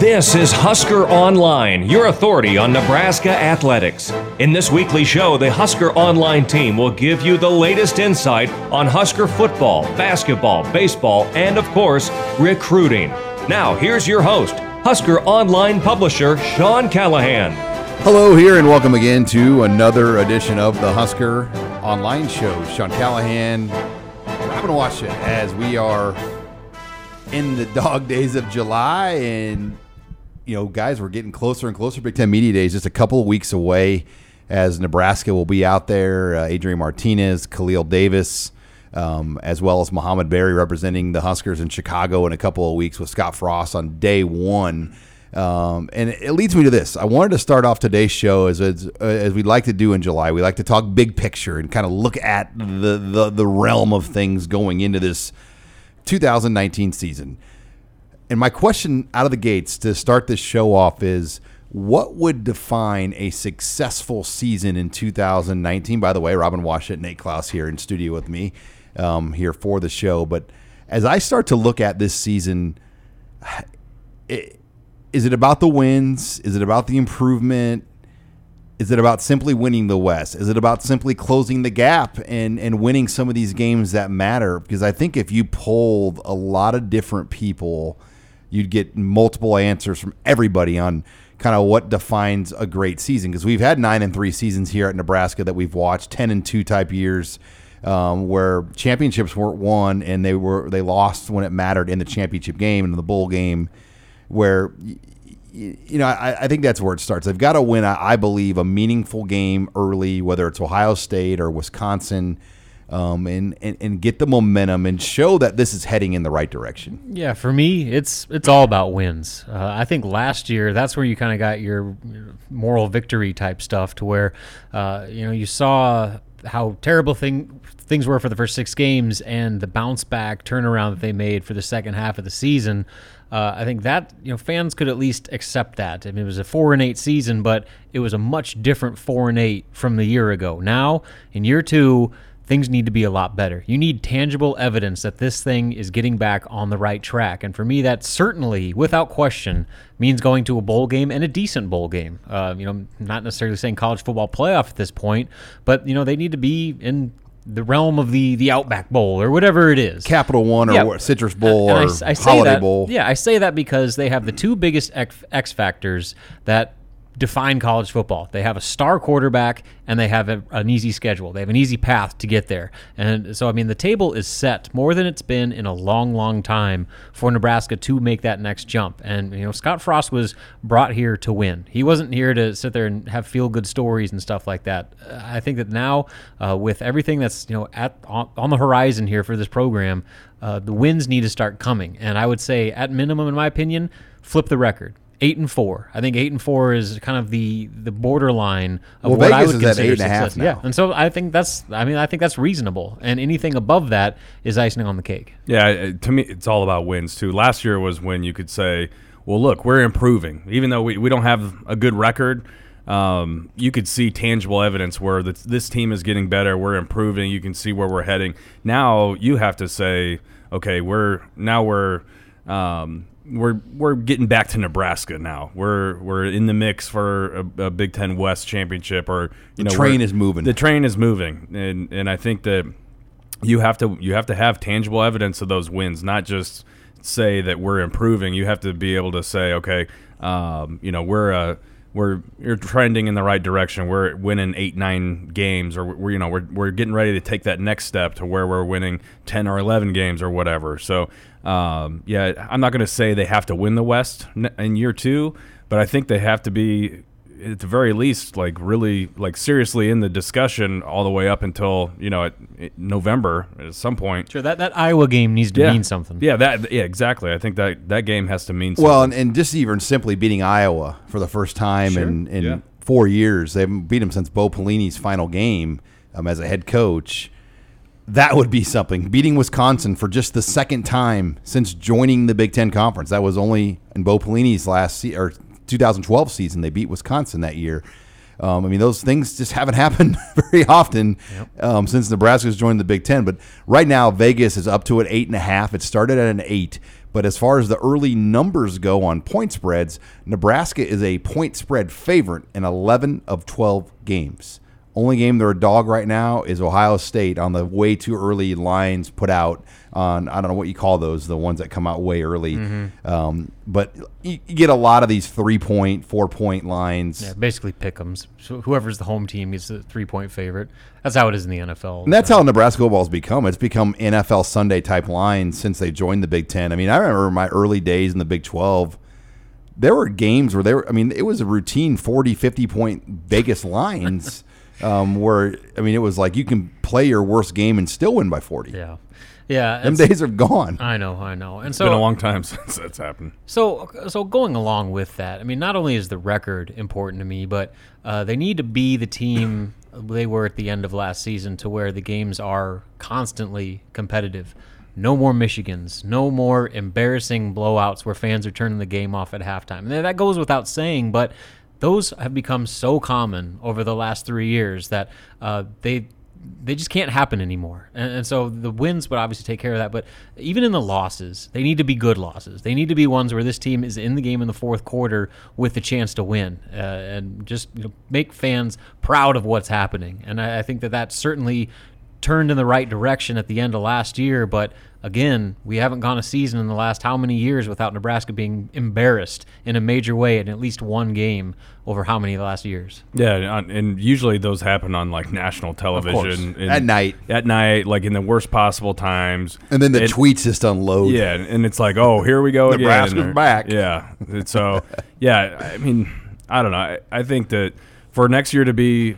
This is Husker Online, your authority on Nebraska athletics. In this weekly show, the Husker Online team will give you the latest insight on Husker football, basketball, baseball, and of course, recruiting. Now, here's your host, Husker Online publisher Sean Callahan. Hello, here, and welcome again to another edition of the Husker Online Show. Sean Callahan, Robin Washut as we are in the dog days of July, and you know, guys, we're getting closer and closer. Big Ten Media Days just a couple of weeks away, as Nebraska will be out there. Uh, Adrian Martinez, Khalil Davis. Um, as well as Mohamed Barry representing the Huskers in Chicago in a couple of weeks with Scott Frost on day one. Um, and it leads me to this. I wanted to start off today's show as, as as we like to do in July. We like to talk big picture and kind of look at the, the the realm of things going into this 2019 season. And my question out of the gates to start this show off is what would define a successful season in 2019? By the way, Robin Washut, Nate Clouse here in studio with me um, here for the show. But as I start to look at this season, it, is it about the wins? Is it about the improvement? Is it about simply winning the West? Is it about simply closing the gap and, and winning some of these games that matter? Because I think if you polled a lot of different people – you'd get multiple answers from everybody on kind of what defines a great season. Because we've had nine and three seasons here at Nebraska that we've watched ten and two type years um, where championships weren't won and they were they lost when it mattered in the championship game and the bowl game where you know I, I think that's where it starts. They've got to win I believe a meaningful game early whether it's Ohio State or Wisconsin um, and, and and get the momentum and show that this is heading in the right direction. Yeah, for me, it's it's all about wins. Uh, I think last year that's where you kind of got your moral victory type stuff, to where uh, you know you saw how terrible thing things were for the first six games and the bounce back turnaround that they made for the second half of the season. Uh, I think that you know fans could at least accept that. I mean, it was a four and eight season, but it was a much different four and eight from the year ago. Now in year two things need to be a lot better. You need tangible evidence that this thing is getting back on the right track. And for me, that certainly, without question, means going to a bowl game and a decent bowl game. Uh, you know, not necessarily saying college football playoff at this point, but you know they need to be in the realm of the the Outback Bowl or whatever it is, Capital One or yeah. Citrus Bowl or I, I Holiday that, Bowl. Yeah, I say that because they have the two biggest X, X factors that define college football. They have a star quarterback and they have a, an easy schedule. They have an easy path to get there. And so, I mean, the table is set more than it's been in a long, long time for Nebraska to make that next jump. And, you know, Scott Frost was brought here to win. He wasn't here to sit there and have feel good stories and stuff like that. I think that now, uh, with everything that's, you know, at on, on the horizon here for this program, uh, the wins need to start coming. And I would say, at minimum, in my opinion, flip the record eight and four. I think eight and four is kind of the the borderline of well, what Vegas I would is consider at eight success. and a half now. Yeah, and so I think that's. I mean, I think that's reasonable, and anything above that is icing on the cake. Yeah, to me, it's all about wins too. Last year was when you could say, "Well, look, we're improving, even though we, we don't have a good record." Um, you could see tangible evidence where the, this team is getting better. We're improving. You can see where we're heading. Now you have to say, okay, we're now we're um, we're we're getting back to Nebraska now. We're we're in the mix for a, a Big Ten West championship, or you the know, train is moving. The train is moving, and and I think that you have to you have to have tangible evidence of those wins, not just say that we're improving. You have to be able to say, okay, um, you know, we're a we're you're trending in the right direction. We're winning eight, nine games, or we're you know we're we're getting ready to take that next step to where we're winning ten or eleven games or whatever. So um, yeah, I'm not going to say they have to win the West in year two, but I think they have to be at the very least like really like seriously in the discussion all the way up until you know at, at November at some point. Sure, that, that Iowa game needs to yeah. mean something. Yeah, that yeah exactly. I think that that game has to mean something. Well, and, and just even simply beating Iowa for the first time sure. in in yeah. four years, they haven't beat them since Bo Pelini's final game um, as a head coach that would be something. Beating Wisconsin for just the second time since joining the Big Ten Conference. That was only in Bo Pelini's last se- or 2012 season. They beat Wisconsin that year. Um, I mean, those things just haven't happened very often yep. um, since Nebraska's joined the Big Ten. But right now, Vegas is up to an eight and a half. It started at an eight, But as far as the early numbers go on point spreads, Nebraska is a point spread favorite in 11 of 12 games. Only game they're a dog right now is Ohio State on the way too early lines put out on I don't know what you call those the ones that come out way early. Um, but you, you get a lot of these three point, four point lines. Yeah, basically pick'ems. So whoever's the home team is a three point favorite. That's how it is in the NFL. And that's how Nebraska football's become. It's become NFL Sunday type lines since they joined the Big Ten. I mean, I remember my early days in the Big 12. There were games where they were, I mean, it was a routine 40, 50 point Vegas lines um, where, I mean, it was like you can play your worst game and still win by 40. yeah, Yeah, them days are gone. I know, I know. And It's so been a long time since that's happened. So, so going along with that, I mean, not only is the record important to me, but uh, they need to be the team they were at the end of last season, to where the games are constantly competitive. No more Michigans, no more embarrassing blowouts where fans are turning the game off at halftime. And that goes without saying, but those have become so common over the last three years that uh, they they just can't happen anymore. And, and so the wins would obviously take care of that. But even in the losses, they need to be good losses. They need to be ones where this team is in the game in the fourth quarter with the chance to win uh, and just you know, make fans proud of what's happening. And I, I think that that certainly turned in the right direction at the end of last year. But again, we haven't gone a season in the last how many years without Nebraska being embarrassed in a major way in at least one game over how many the last years. Yeah, uh, and usually those happen on like national television and- At night. At night, like in the worst possible times. And then the And- tweets just unload. Yeah, and it's like, oh, here we go again. Nebraska's back. Yeah, and so yeah, I mean, I don't know. I, I think that for next year to be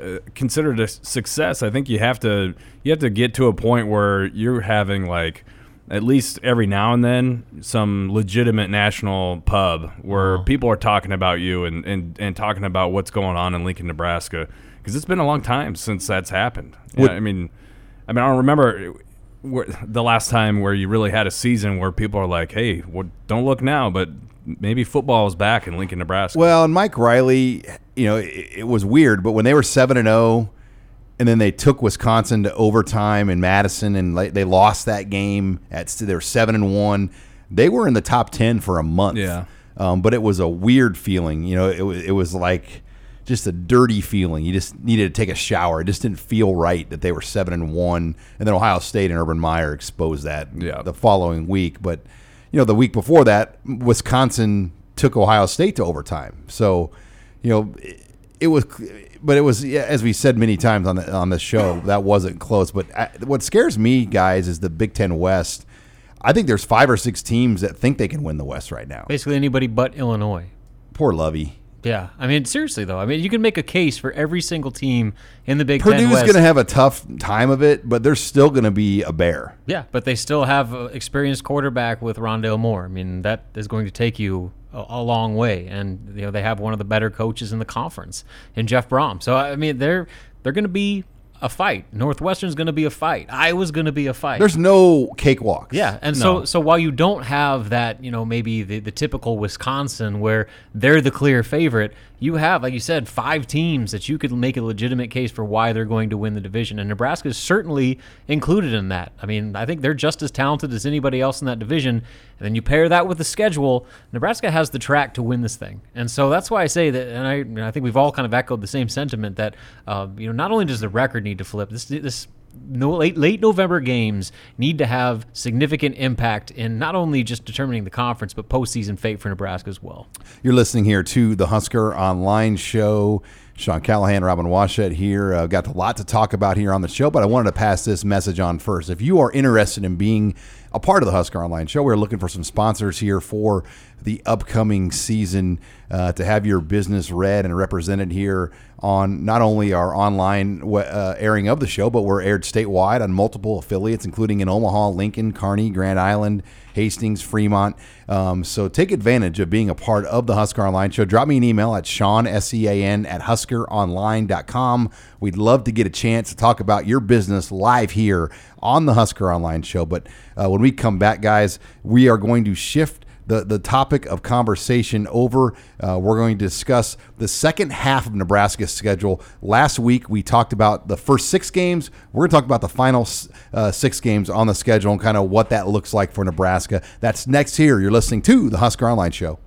uh, considered a success, I think you have to you have to get to a point where you're having like at least every now and then some legitimate national pub where people are talking about you and, and, and talking about what's going on in Lincoln, Nebraska, because it's been a long time since that's happened. Yeah, I mean, I mean, I don't remember where, the last time where you really had a season where people are like, "Hey, what, don't look now," but maybe football is back in Lincoln, Nebraska. Well, and Mike Riley, you know, it, it was weird, but when they were seven and zero, and then they took Wisconsin to overtime in Madison, and they lost that game at they were seven and one. They were in the top ten for a month. Yeah. um, but it was a weird feeling. You know, it was it was like just a dirty feeling. You just needed to take a shower. It just didn't feel right that they were seven and one, and then Ohio State and Urban Meyer exposed that Yeah. the following week. But you know, the week before that, Wisconsin took Ohio State to overtime. So, you know, it, it was, but it was yeah, as we said many times on the on the show that wasn't close. But I, what scares me, guys, is the Big Ten West. I think there's five or six teams that think they can win the West right now. Basically, anybody but Illinois. Poor Lovie. Yeah, I mean, seriously though, I mean, you can make a case for every single team in the Big Ten Purdue's going to have a tough time of it, but they're still going to be a bear. yeah, but they still have an experienced quarterback with Rondale Moore. I mean, that is going to take you a, a long way, and you know they have one of the better coaches in the conference in Jeff Brohm. So I mean, they're they're going to be a fight. Northwestern's going to be a fight. Iowa's going to be a fight. There's no cakewalks. Yeah, and so so while you don't have that, you know, maybe the, the typical Wisconsin where they're the clear favorite, you have, like you said, five teams that you could make a legitimate case for why they're going to win the division, and Nebraska is certainly included in that. I mean, I think they're just as talented as anybody else in that division, and then you pair that with the schedule. Nebraska has the track to win this thing, and so that's why I say that, and I, I think we've all kind of echoed the same sentiment that, uh, you know, not only does the record need to flip, this this no late late November games need to have significant impact in not only just determining the conference but postseason fate for Nebraska as well. You're listening here to the Husker Online Show. Sean Callahan, Robin Washut here. Uh, got a lot to talk about here on the show, but I wanted to pass this message on first. If you are interested in being a part of the Husker Online Show, we're looking for some sponsors here for the upcoming season uh, to have your business read and represented here on not only our online uh, airing of the show, but we're aired statewide on multiple affiliates, including in Omaha, Lincoln, Kearney, Grand Island, Hastings, Fremont. Um, so take advantage of being a part of the Husker Online Show. Drop me an email at Sean, S-E-A-N, at huskeronline.com. We'd love to get a chance to talk about your business live here on the Husker Online Show. But uh, when we come back, guys, we are going to shift the the topic of conversation over. Uh, we're going to discuss the second half of Nebraska's schedule. Last week we talked about the first six games. We're going to talk about the final uh, six games on the schedule and kind of what that looks like for Nebraska. That's next here. You're listening to the Husker Online Show.